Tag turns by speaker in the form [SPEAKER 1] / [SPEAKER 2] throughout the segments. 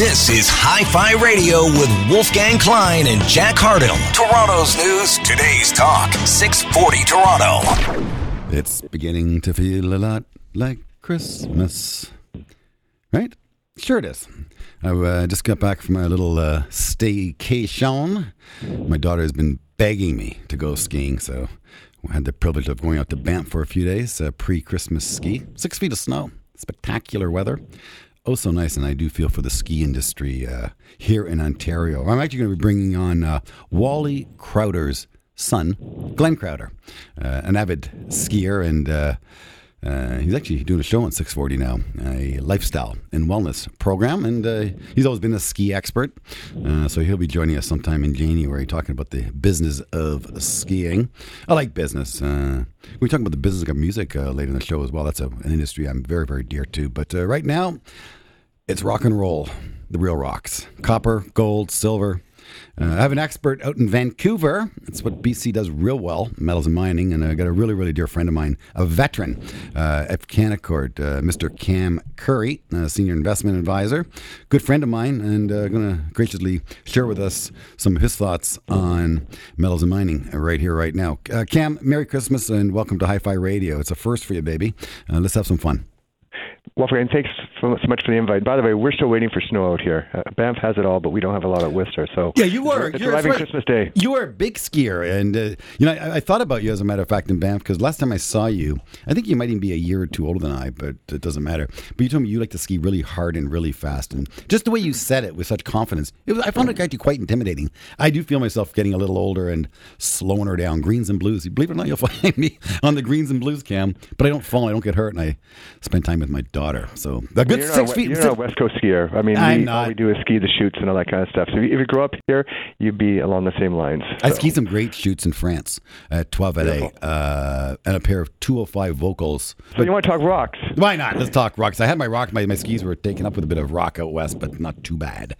[SPEAKER 1] This is Hi Fi Radio with Wolfgang Klein and Jack Hardell. Toronto's news, today's talk, 640 Toronto.
[SPEAKER 2] It's beginning to feel a lot like Christmas. Right? Sure it is. I uh, just got back from a little uh, staycation. My daughter has been begging me to go skiing, so I had the privilege of going out to Banff for a few days, uh, pre Christmas ski. Six feet of snow, spectacular weather. Oh, so nice, and I do feel for the ski industry uh, here in Ontario. I'm actually going to be bringing on uh, Wally Crowder's son, Glenn Crowder, uh, an avid skier and uh, he's actually doing a show on 640 now, a lifestyle and wellness program, and uh, he's always been a ski expert. Uh, so he'll be joining us sometime in January talking about the business of skiing. I like business. Uh, we talk about the business of music uh, later in the show as well. That's a, an industry I'm very, very dear to. But right now, it's rock and roll, the real rocks copper, gold, silver. Uh, I have an expert out in Vancouver. That's what BC does real well, metals and mining. And I got a really, really dear friend of mine, a veteran uh, at Canaccord, uh, Mr. Cam Currie, senior investment advisor, good friend of mine, and uh, going to graciously share with us some of his thoughts on metals and mining right here, right now. Uh, Cam, Merry Christmas and welcome to Hi Fi Radio. It's a first for you, baby. Uh, let's have some fun.
[SPEAKER 3] Wolfgang, thanks so much for the invite. By the way, we're still waiting for snow out here. Uh, Banff has it all, but we don't have a lot at Whistler. So
[SPEAKER 2] yeah, you were.
[SPEAKER 3] It's
[SPEAKER 2] You're
[SPEAKER 3] arriving
[SPEAKER 2] right.
[SPEAKER 3] Christmas Day.
[SPEAKER 2] You are a big skier, and uh, you know I, I thought about you as a matter of fact in Banff because last time I saw you, I think you might even be a year or two older than I, but it doesn't matter. But you told me you like to ski really hard and really fast, and just the way you said it with such confidence, it was, I found it actually quite intimidating. I do feel myself getting a little older and slowing her down. Greens and blues. Believe it or not, you'll find me on the greens and blues cam, but I don't fall. I don't get hurt, and I spend time with my daughter. So a good
[SPEAKER 3] you're
[SPEAKER 2] six
[SPEAKER 3] a-
[SPEAKER 2] feet.
[SPEAKER 3] You're not a West Coast skier. I mean,
[SPEAKER 2] I'm
[SPEAKER 3] we,
[SPEAKER 2] not.
[SPEAKER 3] all we do is ski the chutes and all that kind of stuff. So if you, if you grew up here, you'd be along the same lines.
[SPEAKER 2] I
[SPEAKER 3] So-
[SPEAKER 2] skied some great chutes in France at 12 at 8 uh, and a pair of 205 Volkls.
[SPEAKER 3] So you want to talk rocks?
[SPEAKER 2] Why not? Let's talk rocks. I had my rock, my, my skis were taken up with a bit of rock out west, but not too bad.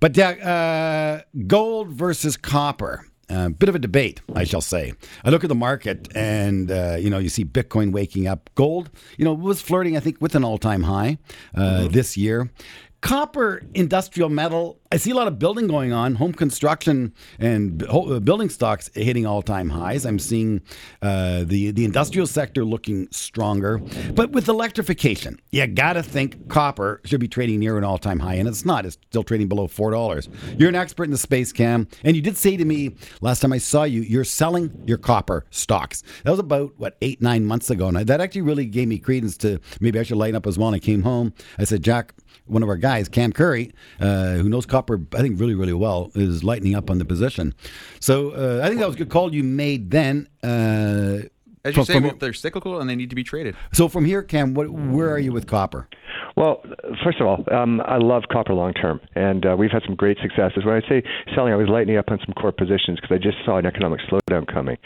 [SPEAKER 2] But yeah, uh, gold versus copper. A bit of a debate, I shall say. I look at the market, and uh, you know, you see Bitcoin waking up. Gold, you know, was flirting, I think, with an all-time high uh, this year. Copper, industrial metal. I see a lot of building going on, home construction and uh, building stocks hitting all-time highs. I'm seeing uh, the the industrial sector looking stronger, but with electrification, you got to think copper should be trading near an all-time high, and it's not. It's still trading below four dollars. You're an expert in the space, Cam, and you did say to me last time I saw you, you're selling your copper stocks. That was about what eight nine months ago, and that actually really gave me credence to maybe I should lighten up as well. And I came home, I said, Jack, one of our guys, Cam Currie, uh, who knows copper, I think really, really well, is lightening up on the position. So uh, I think that was a good call you made then. Uh,
[SPEAKER 4] As you
[SPEAKER 2] from-
[SPEAKER 4] say,
[SPEAKER 2] from-
[SPEAKER 4] well, they're cyclical and they need to be traded.
[SPEAKER 2] so from here, Cam, what, where are you with copper?
[SPEAKER 3] Well, first of all, um, I love copper long term, and uh, we've had some great successes. When I say selling, I was lightening up on some core positions because I just saw an economic slowdown coming.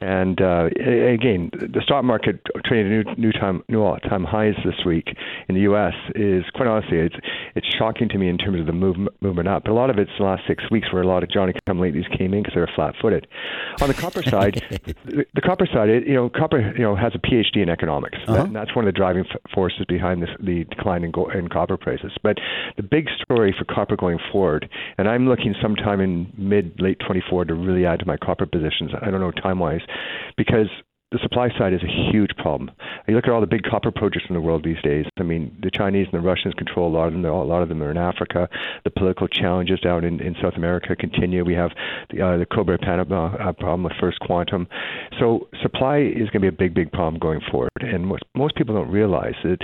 [SPEAKER 3] And uh, again, the stock market trading new new time new all time highs this week in the U.S. is quite honestly it's it's shocking to me in terms of the movement movement up. But a lot of it's the last six weeks where a lot of Johnny come latelys came in because they were flat footed. On the copper side, the, the copper side, it, you know, copper you know has a PhD in economics. Uh-huh. That- and that's one of the driving f- forces behind this, the decline in, gold, in copper prices. But the big story for copper going forward, and I'm looking sometime in mid late 24 to really add to my copper positions. I don't know time wise, because the supply side is a huge problem. You look at all the big copper projects in the world these days. I mean, the Chinese and the Russians control a lot of them. A lot of them are in Africa. The political challenges down in, in South America continue. We have the, uh, the Cobre Panama uh, problem with First Quantum. So supply is going to be a big, big problem going forward. And most, most people don't realize that,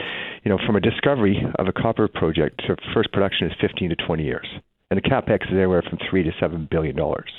[SPEAKER 3] you know, from a discovery of a copper project to first production is 15 to 20 years, and the capex is anywhere from three to seven billion dollars.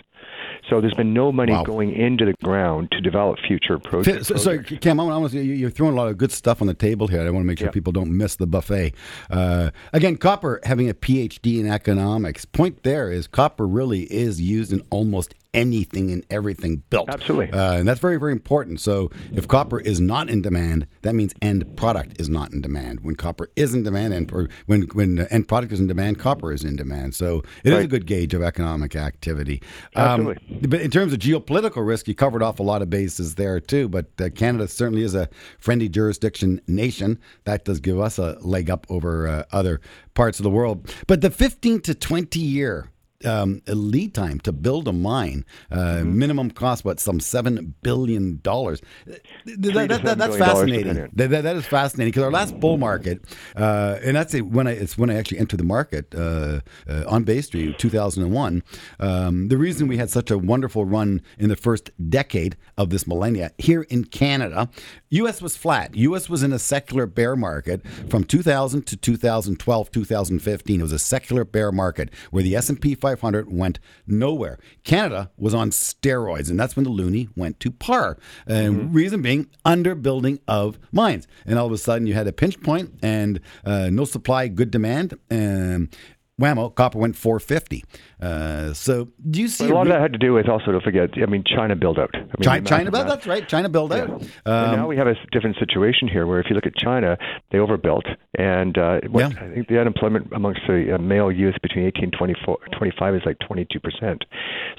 [SPEAKER 3] So there's been no money
[SPEAKER 2] Wow.
[SPEAKER 3] going into the ground to develop future projects.
[SPEAKER 2] So, sorry, Cam, I want to, you're throwing a lot of good stuff on the table here. I want to make sure
[SPEAKER 3] Yeah.
[SPEAKER 2] people don't miss the buffet. Uh, again, copper having a PhD in economics. Point there is copper really is used in almost anything and everything built.
[SPEAKER 3] Absolutely.
[SPEAKER 2] Uh, and that's very, very important. So if copper is not in demand, that means end product is not in demand. When copper is in demand and when, when end product is in demand, copper is in demand. So it right. is a good gauge of economic activity.
[SPEAKER 3] Um, Absolutely.
[SPEAKER 2] But in terms of geopolitical risk, you covered off a lot of bases there too. But uh, Canada certainly is a friendly jurisdiction nation. That does give us a leg up over uh, other parts of the world. But the 15 to 20 year um, lead time to build a mine. Uh, mm-hmm. Minimum cost, what, some $7 billion. That, that, that, that's fascinating. That, that is fascinating because our last bull market, uh, and that's when I, it's when I actually entered the market uh, uh on Bay Street, 2001. Um, the reason we had such a wonderful run in the first decade of this millennia here in Canada, U.S. was flat. U.S. was in a secular bear market from 2000 to 2012, 2015. It was a secular bear market where the S&P 500 went nowhere. Canada was on steroids, and that's when the loonie went to par. And mm-hmm. reason being, underbuilding of mines. And all of a sudden, you had a pinch point and uh, no supply, good demand. And whammo, copper went 450. Uh, so do you see
[SPEAKER 3] a lot re- of that had to do with also don't forget. I mean, China build out. I mean,
[SPEAKER 2] China, China build. That's right. China build out. Um,
[SPEAKER 3] and now we have a different situation here, where if you look at China, they overbuilt, and uh, what, yeah. I think the unemployment amongst the uh, male youth between 18 and 24, 25 is like 22 percent.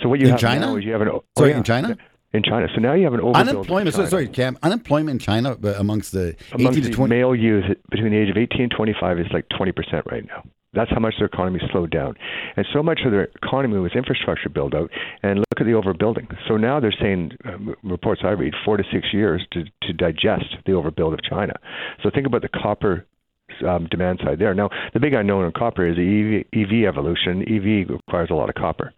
[SPEAKER 3] So what you
[SPEAKER 2] in
[SPEAKER 3] have
[SPEAKER 2] China?
[SPEAKER 3] now is you have an
[SPEAKER 2] oh, sorry yeah, in China
[SPEAKER 3] in China. So now you have an
[SPEAKER 2] unemployment. So, sorry, Cam. Unemployment in China uh, amongst the
[SPEAKER 3] amongst
[SPEAKER 2] 18 to 20
[SPEAKER 3] male youth between the age of 18 and 25 is like 20 percent right now. That's how much their economy slowed down. And so much of their economy was infrastructure build out. And look at the overbuilding. So now they're saying, um, reports I read, four to six years to, to digest the overbuild of China. So think about the copper um, demand side there. Now, the big unknown in copper is the EV, EV evolution. EV requires a lot of copper,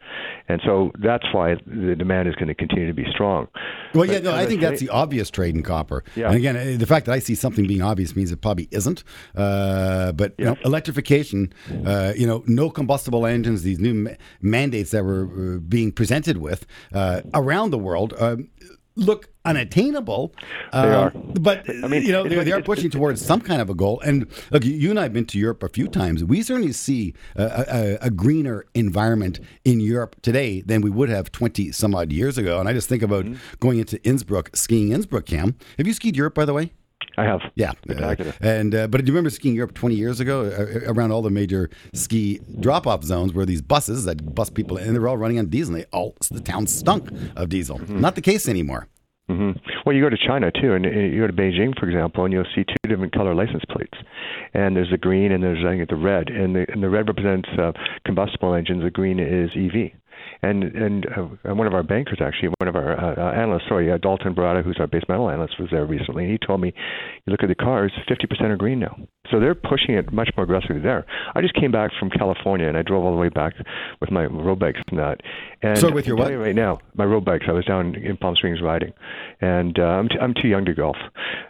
[SPEAKER 3] and so that's why the demand is going to continue to be strong.
[SPEAKER 2] Well, but yeah, no, I think that's the obvious trade in copper. Yeah. And again, the fact that I see something being obvious means it probably isn't. Uh, but you know, electrification, uh, you know, no combustible engines, these new ma- mandates that were uh, being presented with uh, around the world um, look unattainable.
[SPEAKER 3] They um, are.
[SPEAKER 2] But, I mean, you know, they, they are pushing towards some kind of a goal. And look, you and I have been to Europe a few times. We certainly see a, a, a greener environment in Europe today than we would have 20 some odd years ago. And I just think about mm-hmm. going into Innsbruck, skiing Innsbruck, Cam. Have you skied Europe, by the way?
[SPEAKER 3] I have.
[SPEAKER 2] Yeah. Uh, and uh, but do you remember skiing Europe 20 years ago uh, around all the major ski drop-off zones where these buses that bus people and they were all running on diesel and they all the town stunk of diesel. Mm-hmm. Not the case anymore.
[SPEAKER 3] Mm-hmm. Well, you go to China too, and you go to Beijing, for example, and you'll see two different color license plates. And there's the green, and there's I think the red, and the and the red represents uh, combustible engines. The green is EV. And and uh, one of our bankers, actually, one of our uh, uh, analysts, sorry, uh, Dalton Baretto, who's our base metal analyst, was there recently. And he told me, you look at the cars, 50% are green now. So they're pushing it much more aggressively there. I just came back from California, and I drove all the way back with my road bikes and that. And
[SPEAKER 2] so with your what?
[SPEAKER 3] right now, my road bikes. I was down in Palm Springs riding, and uh, I'm t- I'm too young to golf.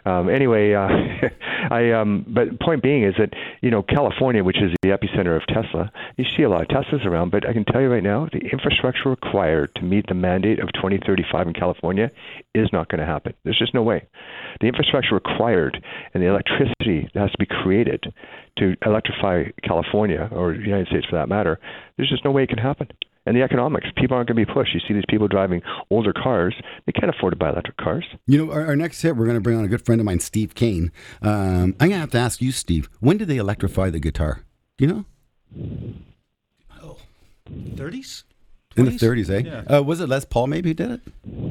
[SPEAKER 3] Um, anyway, uh, I um, but point being is that you know California, which is the epicenter of Tesla, you see a lot of Teslas around, but I can tell you right now, the infrastructure required to meet the mandate of 2035 in California is not going to happen. There's just no way. The infrastructure required and the electricity that has to be created to electrify California or the United States for that matter, there's just no way it can happen. And the economics, people aren't going to be pushed. You see these people driving older cars; they can't afford to buy electric cars.
[SPEAKER 2] You know, our, our next hit, we're going to bring on a good friend of mine, Steve Kane. Um, I'm going to have to ask you, Steve, when did they electrify the guitar? Do you know?
[SPEAKER 5] Oh, 30s?
[SPEAKER 2] In the 30s, eh? Yeah. Uh, was it Les Paul maybe who did it?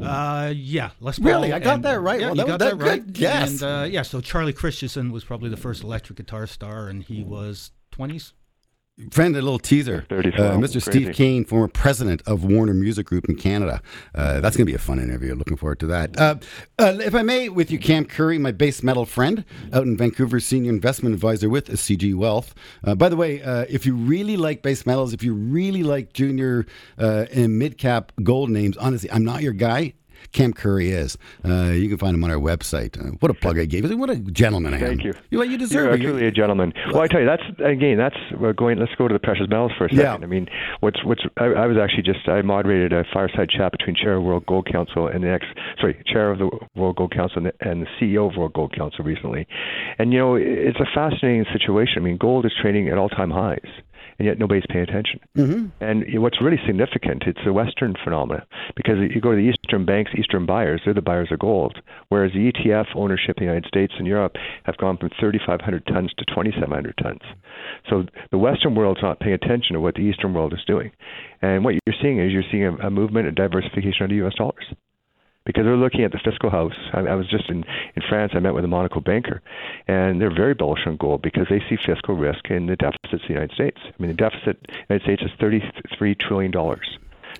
[SPEAKER 5] Uh, yeah, Les Paul.
[SPEAKER 2] Really? I got and, that right.
[SPEAKER 5] Yeah,
[SPEAKER 2] well,
[SPEAKER 5] you
[SPEAKER 2] that,
[SPEAKER 5] got
[SPEAKER 2] that,
[SPEAKER 5] that right.
[SPEAKER 2] Yes.
[SPEAKER 5] And uh, yeah, so Charlie Christensen was probably the first electric guitar star, and he was 20s
[SPEAKER 2] friend, a little teaser. Uh, Mr. Steve Kane, former president of Warner Music Group in Canada. Uh, that's going to be a fun interview. Looking forward to that. Uh, uh, if I may, with you, Cam Currie, my base metal friend out in Vancouver, senior investment advisor with CG Wealth. Uh, by the way, uh, if you really like base metals, if you really like junior and mid cap gold names, honestly, I'm not your guy. Cam Currie is. Uh, you can find him on our website. Uh, what a plug I gave. What a gentleman I
[SPEAKER 3] am. Thank you.
[SPEAKER 2] You, you deserve
[SPEAKER 3] You're it. truly a gentleman. Well, I tell you, that's again, that's we're going. Let's go to the precious metals for a second. Yeah. I mean, what's what's I, I was actually just I moderated a fireside chat between chair of World Gold Council and the ex sorry chair of the World Gold Council and the, and the CEO of World Gold Council recently, and you know it's a fascinating situation. I mean, gold is trading at all time highs and yet nobody's paying attention.
[SPEAKER 2] Mm-hmm.
[SPEAKER 3] And what's really significant, it's a Western phenomenon because you go to the Eastern banks, Eastern buyers, they're the buyers of gold, whereas the ETF ownership in the United States and Europe have gone from 3,500 tons to 2,700 tons. So the Western world's not paying attention to what the Eastern world is doing. And what you're seeing is you're seeing a, a movement, a diversification of the U.S. dollars because they're looking at the fiscal house. I, I was just in, in France. I met with a Monaco banker, and they're very bullish on gold because they see fiscal risk in the deficits of the United States. I mean, the deficit in the United States is $33 trillion.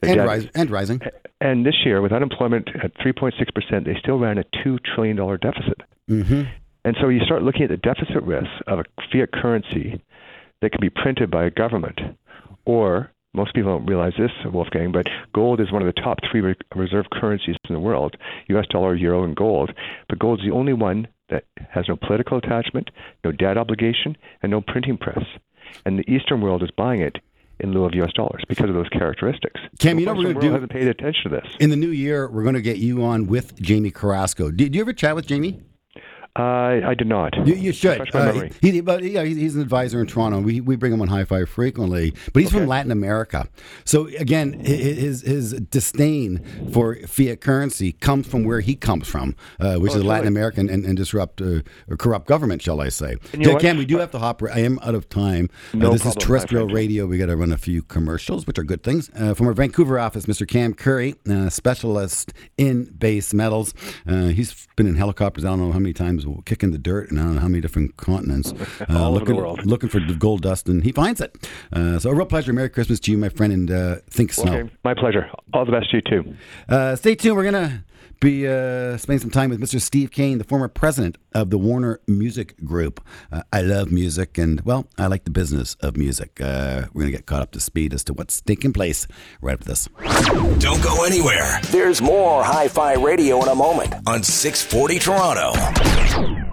[SPEAKER 2] And, rise, and rising.
[SPEAKER 3] And this year, with unemployment at 3.6%, they still ran a $2 trillion deficit.
[SPEAKER 2] Mm-hmm.
[SPEAKER 3] And so you start looking at the deficit risk of a fiat currency that can be printed by a government or most people don't realize this, Wolfgang, but gold is one of the top three re- reserve currencies in the world US dollar, euro, and gold. But gold is the only one that has no political attachment, no debt obligation, and no printing press. And the Eastern world is buying it in lieu of U.S. dollars because of those characteristics.
[SPEAKER 2] Cam, you know we're going to do
[SPEAKER 3] hasn't paid attention to this.
[SPEAKER 2] in the new year. We're going to get you on with Jamie Carrasco. Did you ever chat with Jamie?
[SPEAKER 3] Uh, I did not.
[SPEAKER 2] You, you should. Uh, he, but yeah, he's, he's an advisor in Toronto. We, we bring him on Hi Fi frequently, but he's from Latin America. So again, his his disdain for fiat currency comes from where he comes from, uh, which
[SPEAKER 3] Oh,
[SPEAKER 2] is Latin. American and, and disrupt uh, or corrupt government, shall I say? Cam, we do have to hop. I am out of time. Uh,
[SPEAKER 3] No
[SPEAKER 2] this
[SPEAKER 3] problem,
[SPEAKER 2] is terrestrial radio. We got to run a few commercials, which are good things. Uh, from our Vancouver office, Mr. Cam Currie, uh, specialist in base metals. Uh, he's been in helicopters. I don't know how many times, kicking the dirt, and I don't know how many different continents. Uh,
[SPEAKER 3] All over the
[SPEAKER 2] looking,
[SPEAKER 3] world.
[SPEAKER 2] looking for gold dust, and he finds it. Uh, so a real pleasure. Merry Christmas to you, my friend, and uh, think snow.
[SPEAKER 3] My pleasure. All the best to you too.
[SPEAKER 2] Uh, stay tuned. We're gonna be uh, spending some time with Mr. Steve Kane, the former president of the Warner Music Group. Uh, I love music, and well, I like the business of music. Uh, we're gonna get caught up to speed as to what's taking place right after this.
[SPEAKER 1] Don't go anywhere. There's more Hi Fi Radio in a moment on 640 Toronto.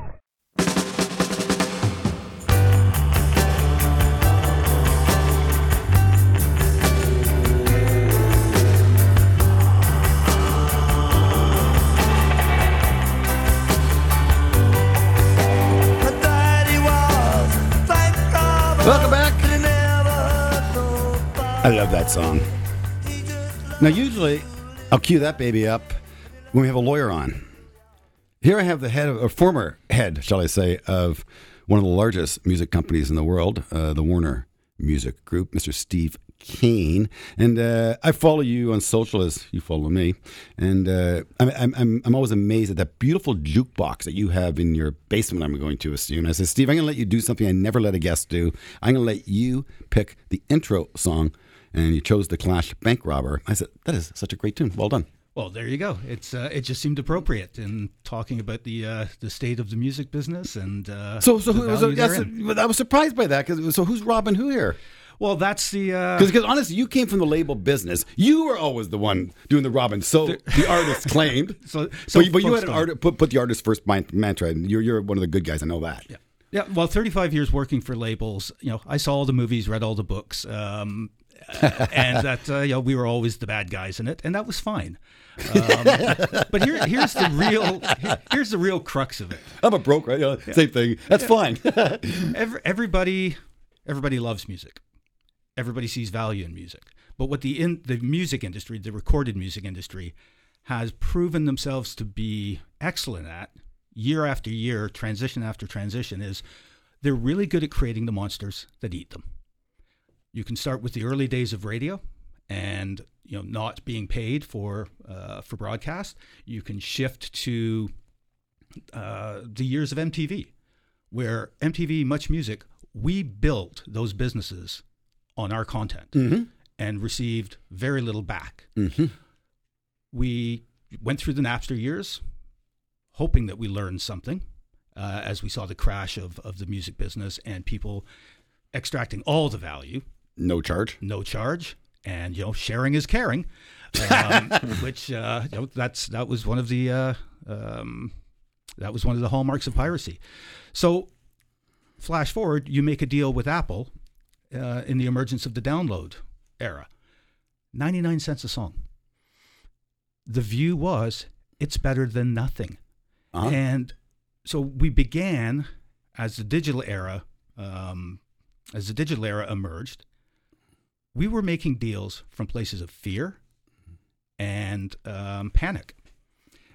[SPEAKER 2] I love that song. Now, usually, I'll cue that baby up when we have a lawyer on. Here I have the head of, or former head, shall I say, of one of the largest music companies in the world, uh, the Warner Music Group, Mr. Steve Kane. And uh, I follow you on social as you follow me. And uh, I'm, I'm, I'm always amazed at that beautiful jukebox that you have in your basement, I'm going to assume. I said, Steve, I'm going to let you do something I never let a guest do. I'm going to let you pick the intro song. And you chose the Clash Bank Robber. I said, that is such a great tune. Well done.
[SPEAKER 5] Well, there you go. It's uh, it just seemed appropriate in talking about the uh, the state of the music business and uh,
[SPEAKER 2] So, so, who, so yes. I was surprised by that. Cause, so, who's Robin Who here?
[SPEAKER 5] Well, that's the uh,
[SPEAKER 2] Because honestly, you came from the label business. You were always the one doing the Robin. So the artist claimed.
[SPEAKER 5] So- so
[SPEAKER 2] but, you- but you had an art, put, put the artist first man- mantra. And you're, you're one of the good guys. I know that.
[SPEAKER 5] Yeah. Yeah, well, 35 years working for labels, you know, I saw all the movies, read all the books, um, and that uh, you know we were always the bad guys in it, and that was fine. Um, but here, here's the real, here- here's the real crux of it.
[SPEAKER 2] I'm a broke, right? Yeah, Same thing. That's fine.
[SPEAKER 5] Every, everybody, everybody loves music. Everybody sees value in music. But what the in the music industry, the recorded music industry, has proven themselves to be excellent at year after year, transition after transition, is they're really good at creating the monsters that eat them. You can start with the early days of radio, and you know not being paid for uh, for broadcast. You can shift to uh, the years of MTV, where MTV Much Music we built those businesses on our content and received very little back. We went through the Napster years, hoping that we learned something uh, as we saw the crash of, of the music business and people extracting all the value
[SPEAKER 2] no charge.
[SPEAKER 5] no charge, and you know sharing is caring, um, which uh, you know that's that was one of the uh, um, that was one of the hallmarks of piracy. So, flash forward, you make a deal with Apple uh, in the emergence of the download era, ninety nine cents a song. The view was it's better than nothing.
[SPEAKER 2] Uh-huh.
[SPEAKER 5] And so we began as the digital era, um, as the digital era emerged, we were making deals from places of fear and um, panic.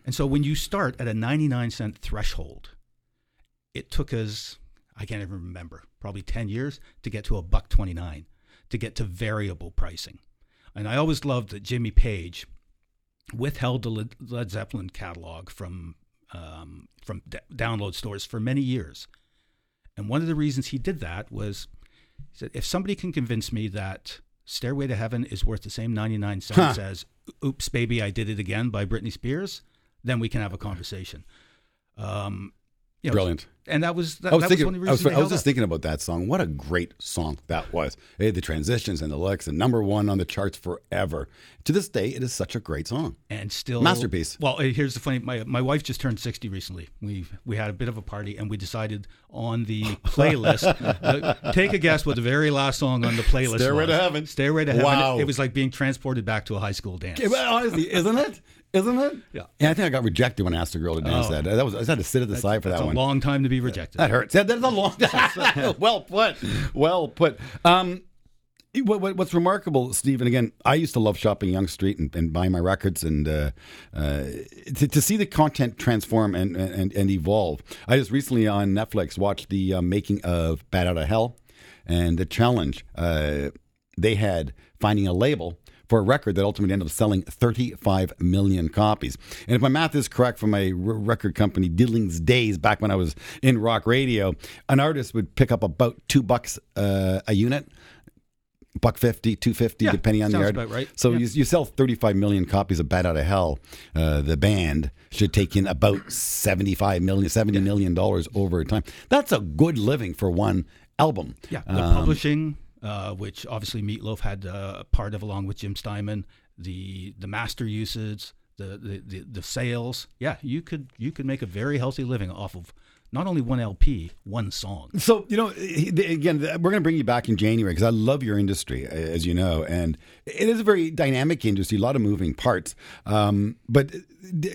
[SPEAKER 5] And so when you start at a 99 cent threshold, it took us, I can't even remember, probably 10 years to get to a buck 29, to get to variable pricing. And I always loved that Jimmy Page withheld the Led Zeppelin catalog from um, from d- download stores for many years. And one of the reasons he did that was he said, if somebody can convince me that Stairway to Heaven is worth the same 99 cents
[SPEAKER 2] Huh.
[SPEAKER 5] as Oops Baby I Did It Again by Britney Spears, then we can have a conversation. Um, you know,
[SPEAKER 2] Brilliant.
[SPEAKER 5] And that was that,
[SPEAKER 2] I was
[SPEAKER 5] that
[SPEAKER 2] thinking.
[SPEAKER 5] was one of the
[SPEAKER 2] I was,
[SPEAKER 5] reasons
[SPEAKER 2] I was just
[SPEAKER 5] up.
[SPEAKER 2] thinking about that song. What a great song that was. It had the transitions and the looks, and number one on the charts forever. To this day, it is such a great song.
[SPEAKER 5] and still
[SPEAKER 2] Masterpiece.
[SPEAKER 5] Well, uh, here's the funny. My my wife just turned sixty recently. We we had a bit of a party, and we decided on the playlist. uh, take a guess what the very last song on the playlist
[SPEAKER 2] Stairway
[SPEAKER 5] was.
[SPEAKER 2] to Heaven.
[SPEAKER 5] Stairway to Heaven.
[SPEAKER 2] Wow.
[SPEAKER 5] It, was like being transported back to a high school dance.
[SPEAKER 2] Honestly, isn't it? Isn't it?
[SPEAKER 5] Yeah.
[SPEAKER 2] Yeah, I think I got rejected when I asked a girl to dance
[SPEAKER 5] Oh.
[SPEAKER 2] that. That was I just had to sit at the side for that
[SPEAKER 5] It's a
[SPEAKER 2] one.
[SPEAKER 5] long time to be rejected.
[SPEAKER 2] That hurts. That, that's a long. Time. well put. Well put. Um, what, what, what's remarkable, Stephen? again, I used to love shopping Yonge Street and, and buying my records, and uh, uh, to, to see the content transform and, and, and evolve. I just recently on Netflix watched the uh, making of Bat Out of Hell, and the challenge uh, they had finding a label for a record that ultimately ended up selling 35 million copies. And if my math is correct from my r- record company Diddling's days back when I was in rock radio, an artist would pick up about two bucks uh, a unit. Buck fifty, two fifty,
[SPEAKER 5] Yeah,
[SPEAKER 2] depending on the
[SPEAKER 5] about right.
[SPEAKER 2] So
[SPEAKER 5] Yeah.
[SPEAKER 2] you, you sell thirty-five million copies of "Bat Out of Hell." Uh, the band should take in about seventy-five million, seventy million dollars over time. That's a good living for one album.
[SPEAKER 5] Yeah, the
[SPEAKER 2] Um,
[SPEAKER 5] publishing, uh, which obviously Meatloaf had uh, a part of along with Jim Steinman, the the master usage, the, the the the sales. Yeah, you could you could make a very healthy living off of not only one LP, one song.
[SPEAKER 2] So you know, again, we're going to bring you back in January because I love your industry, as you know, and it is a very dynamic industry, a lot of moving parts. Um, but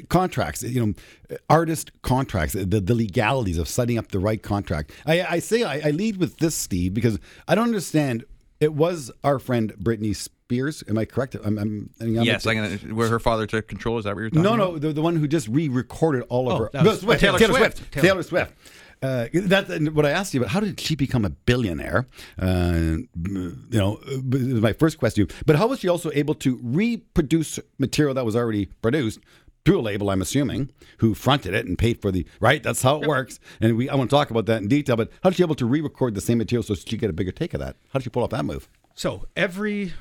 [SPEAKER 2] contracts, you know, artist contracts, the, the legalities of setting up the right contract. I, I say I, I lead with this, Steve, because I don't understand. It was our friend Britney Spears. Am I correct? I'm, I'm, I mean, I'm
[SPEAKER 4] yes, I'm gonna. Where her father took control. Is that what you're talking
[SPEAKER 2] no,
[SPEAKER 4] about?
[SPEAKER 2] no, the, the one who just re-recorded all of
[SPEAKER 5] Oh,
[SPEAKER 2] her.
[SPEAKER 5] that was-
[SPEAKER 2] Swift,
[SPEAKER 5] Taylor Swift.
[SPEAKER 2] Taylor,
[SPEAKER 5] Taylor.
[SPEAKER 2] Swift. Uh, that what I asked you about. How did she become a billionaire? Uh, you know, uh, this is my first question. But how was she also able to reproduce material that was already produced? Through a label, I'm assuming, who fronted it and paid for the right. That's how it works, and we I want to talk about that in detail. But how did she able to re-record the same material so she get a bigger take of that? How did she pull off that move?
[SPEAKER 5] So every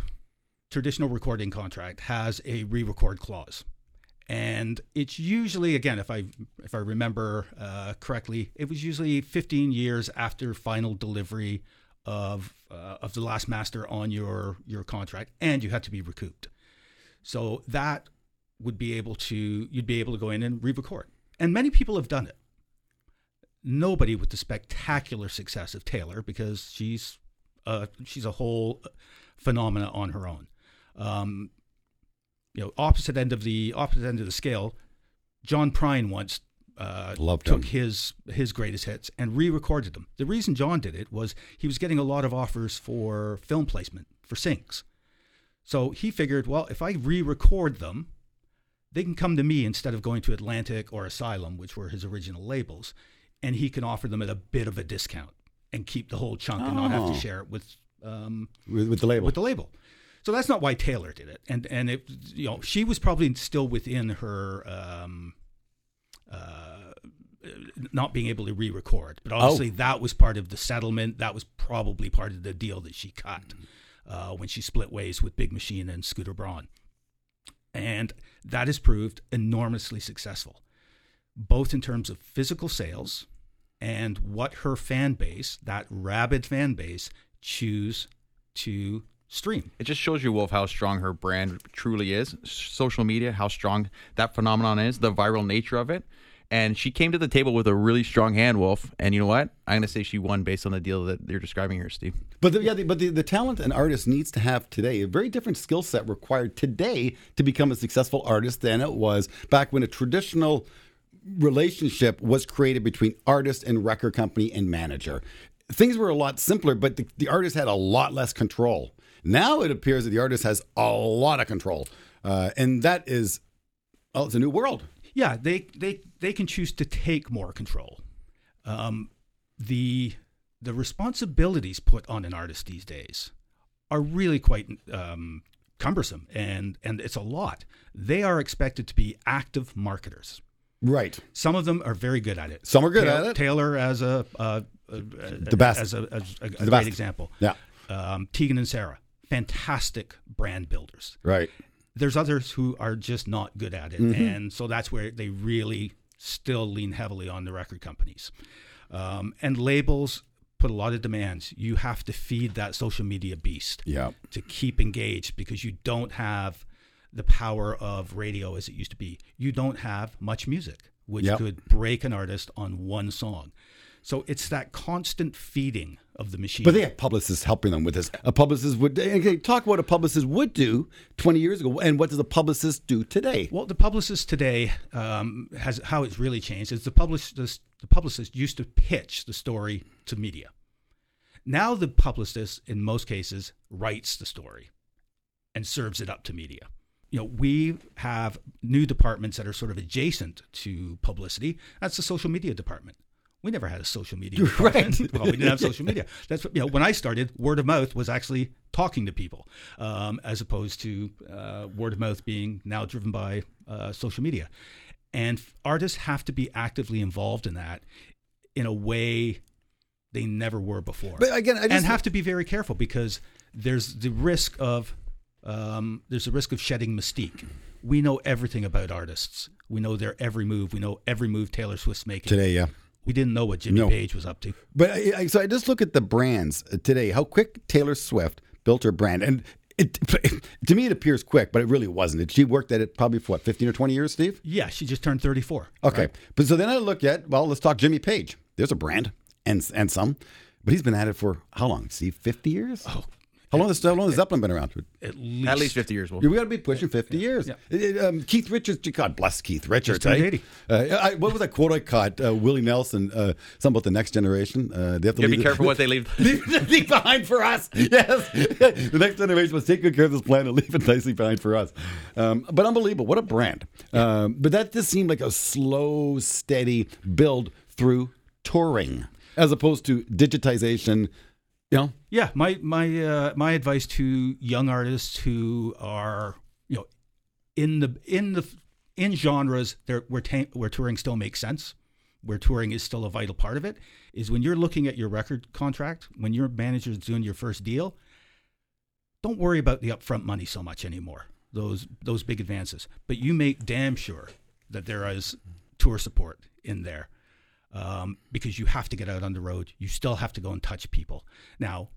[SPEAKER 5] traditional recording contract has a re-record clause, and it's usually again, if I if I remember uh, correctly, it was usually 15 years after final delivery of uh, of the last master on your your contract, and you had to be recouped. So that would be able to you'd be able to go in and re-record, and many people have done it. Nobody with the spectacular success of Taylor because she's uh, she's a whole phenomena on her own. Um, you know, opposite end of the opposite end of the scale. John Prine once uh,
[SPEAKER 2] Loved
[SPEAKER 5] took
[SPEAKER 2] him.
[SPEAKER 5] his his greatest hits and re-recorded them. The reason John did it was he was getting a lot of offers for film placement for sings. So he figured, well, if I re-record them, they can come to me instead of going to Atlantic or Asylum, which were his original labels, and he can offer them at a bit of a discount and keep the whole chunk and not have
[SPEAKER 2] Oh.
[SPEAKER 5] to share it with um,
[SPEAKER 2] With, with the label,
[SPEAKER 5] with the label. So that's not why Taylor did it, and and it you know she was probably still within her um, uh, not being able to re-record, but obviously that was part of the settlement. That was probably part of the deal that she cut uh, when she split ways with Big Machine and Scooter Braun, and that has proved enormously successful, both in terms of physical sales and what her fan base, that rabid fan base, choose to stream.
[SPEAKER 4] It just shows you, Wolf, how strong her brand truly is. Social media, how strong that phenomenon is, the viral nature of it. And she came to the table with a really strong hand, Wolf. And you know what? I'm going to say she won based on the deal that you're describing here, Steve.
[SPEAKER 2] But the, yeah, the, but the, the talent an artist needs to have today, a very different skill set required today to become a successful artist than it was back when a traditional relationship was created between artist and record company and manager. Things were a lot simpler, but the, the artist had a lot less control. Now it appears that the artist has a lot of control, uh, and that is, oh, it's a new world.
[SPEAKER 5] Yeah, they they they can choose to take more control. Um, the the responsibilities put on an artist these days are really quite um, cumbersome, and and it's a lot. They are expected to be active marketers.
[SPEAKER 2] Right.
[SPEAKER 5] Some of them are very good at it.
[SPEAKER 2] Some are good
[SPEAKER 5] Taylor,
[SPEAKER 2] at it.
[SPEAKER 5] Taylor as a, uh,
[SPEAKER 2] The best.
[SPEAKER 5] as a, as a, a
[SPEAKER 2] The
[SPEAKER 5] great
[SPEAKER 2] best.
[SPEAKER 5] example.
[SPEAKER 2] Yeah.
[SPEAKER 5] Um, Tegan and Sara, fantastic brand builders.
[SPEAKER 2] Right.
[SPEAKER 5] There's others who are just not good at it,
[SPEAKER 2] Mm-hmm.
[SPEAKER 5] and so that's where they really still lean heavily on the record companies. Um, and labels put a lot of demands. You have to feed that social media beast
[SPEAKER 2] Yeah.
[SPEAKER 5] to keep engaged because you don't have the power of radio as it used to be. You don't have Much Music, which
[SPEAKER 2] Yep.
[SPEAKER 5] could break an artist on one song. So it's that constant feeding of the machine.
[SPEAKER 2] But they have publicists helping them with this. A publicist would okay, talk about what a publicist would do 20 years ago, and what does a publicist do today?
[SPEAKER 5] Well, the publicist today um, has how it's really changed. Is the publicist the publicist used to pitch the story to media. Now the publicist, in most cases, writes the story and serves it up to media. You know, we have new departments that are sort of adjacent to publicity. That's the social media department. We never had a social media department.
[SPEAKER 2] Right.
[SPEAKER 5] well, we didn't have social media. That's what, you know, when I started, word of mouth was actually talking to people, um, as opposed to uh, word of mouth being now driven by uh, social media. And artists have to be actively involved in that in a way they never were before.
[SPEAKER 2] But again, I just-
[SPEAKER 5] and have to be very careful because there's the risk of um, there's a risk of shedding mystique. We know everything about artists. We know their every move. We know every move Taylor Swift's making.
[SPEAKER 2] Today, yeah.
[SPEAKER 5] We didn't know what Jimmy
[SPEAKER 2] No.
[SPEAKER 5] Page was up to.
[SPEAKER 2] But I, so I just look at the brands uh, today. How quick Taylor Swift built her brand, and it, to me it appears quick, but it really wasn't. She worked at it probably for what fifteen or twenty years, Steve.
[SPEAKER 5] Yeah, she just turned 34.
[SPEAKER 2] Okay, but so then I look at well, let's talk Jimmy Page. There's a brand, and and some, but he's been at it for how long? Steve, fifty years. Oh, how long has how long has Zeppelin been around?
[SPEAKER 5] At least,
[SPEAKER 4] At least 50 years. Will.
[SPEAKER 2] Yeah, we got to be pushing 50 years. Uh, Um, Keith Richards, God bless Keith Richards.
[SPEAKER 5] turned
[SPEAKER 2] eh? Uh, I, what was that quote I caught? Uh, Willie Nelson, uh, something about the next generation. Uh, they have to
[SPEAKER 4] You gotta
[SPEAKER 2] leave
[SPEAKER 4] be careful what they leave.
[SPEAKER 2] leave, leave behind for us. Yes. the next generation must take good care of this planet and leave it nicely behind for us. Um, but unbelievable. What a brand. Um, but that just seemed like a slow, steady build through touring as opposed to digitization. Know,
[SPEAKER 5] Yeah, my my uh, my advice to young artists who are you know in the in the in genres there where ta- where touring still makes sense, where touring is still a vital part of it, is when you're looking at your record contract, when your manager's doing your first deal, don't worry about the upfront money so much anymore. Those those big advances, but you make damn sure that there is tour support in there um, because you have to get out on the road. You still have to go and touch people. Now,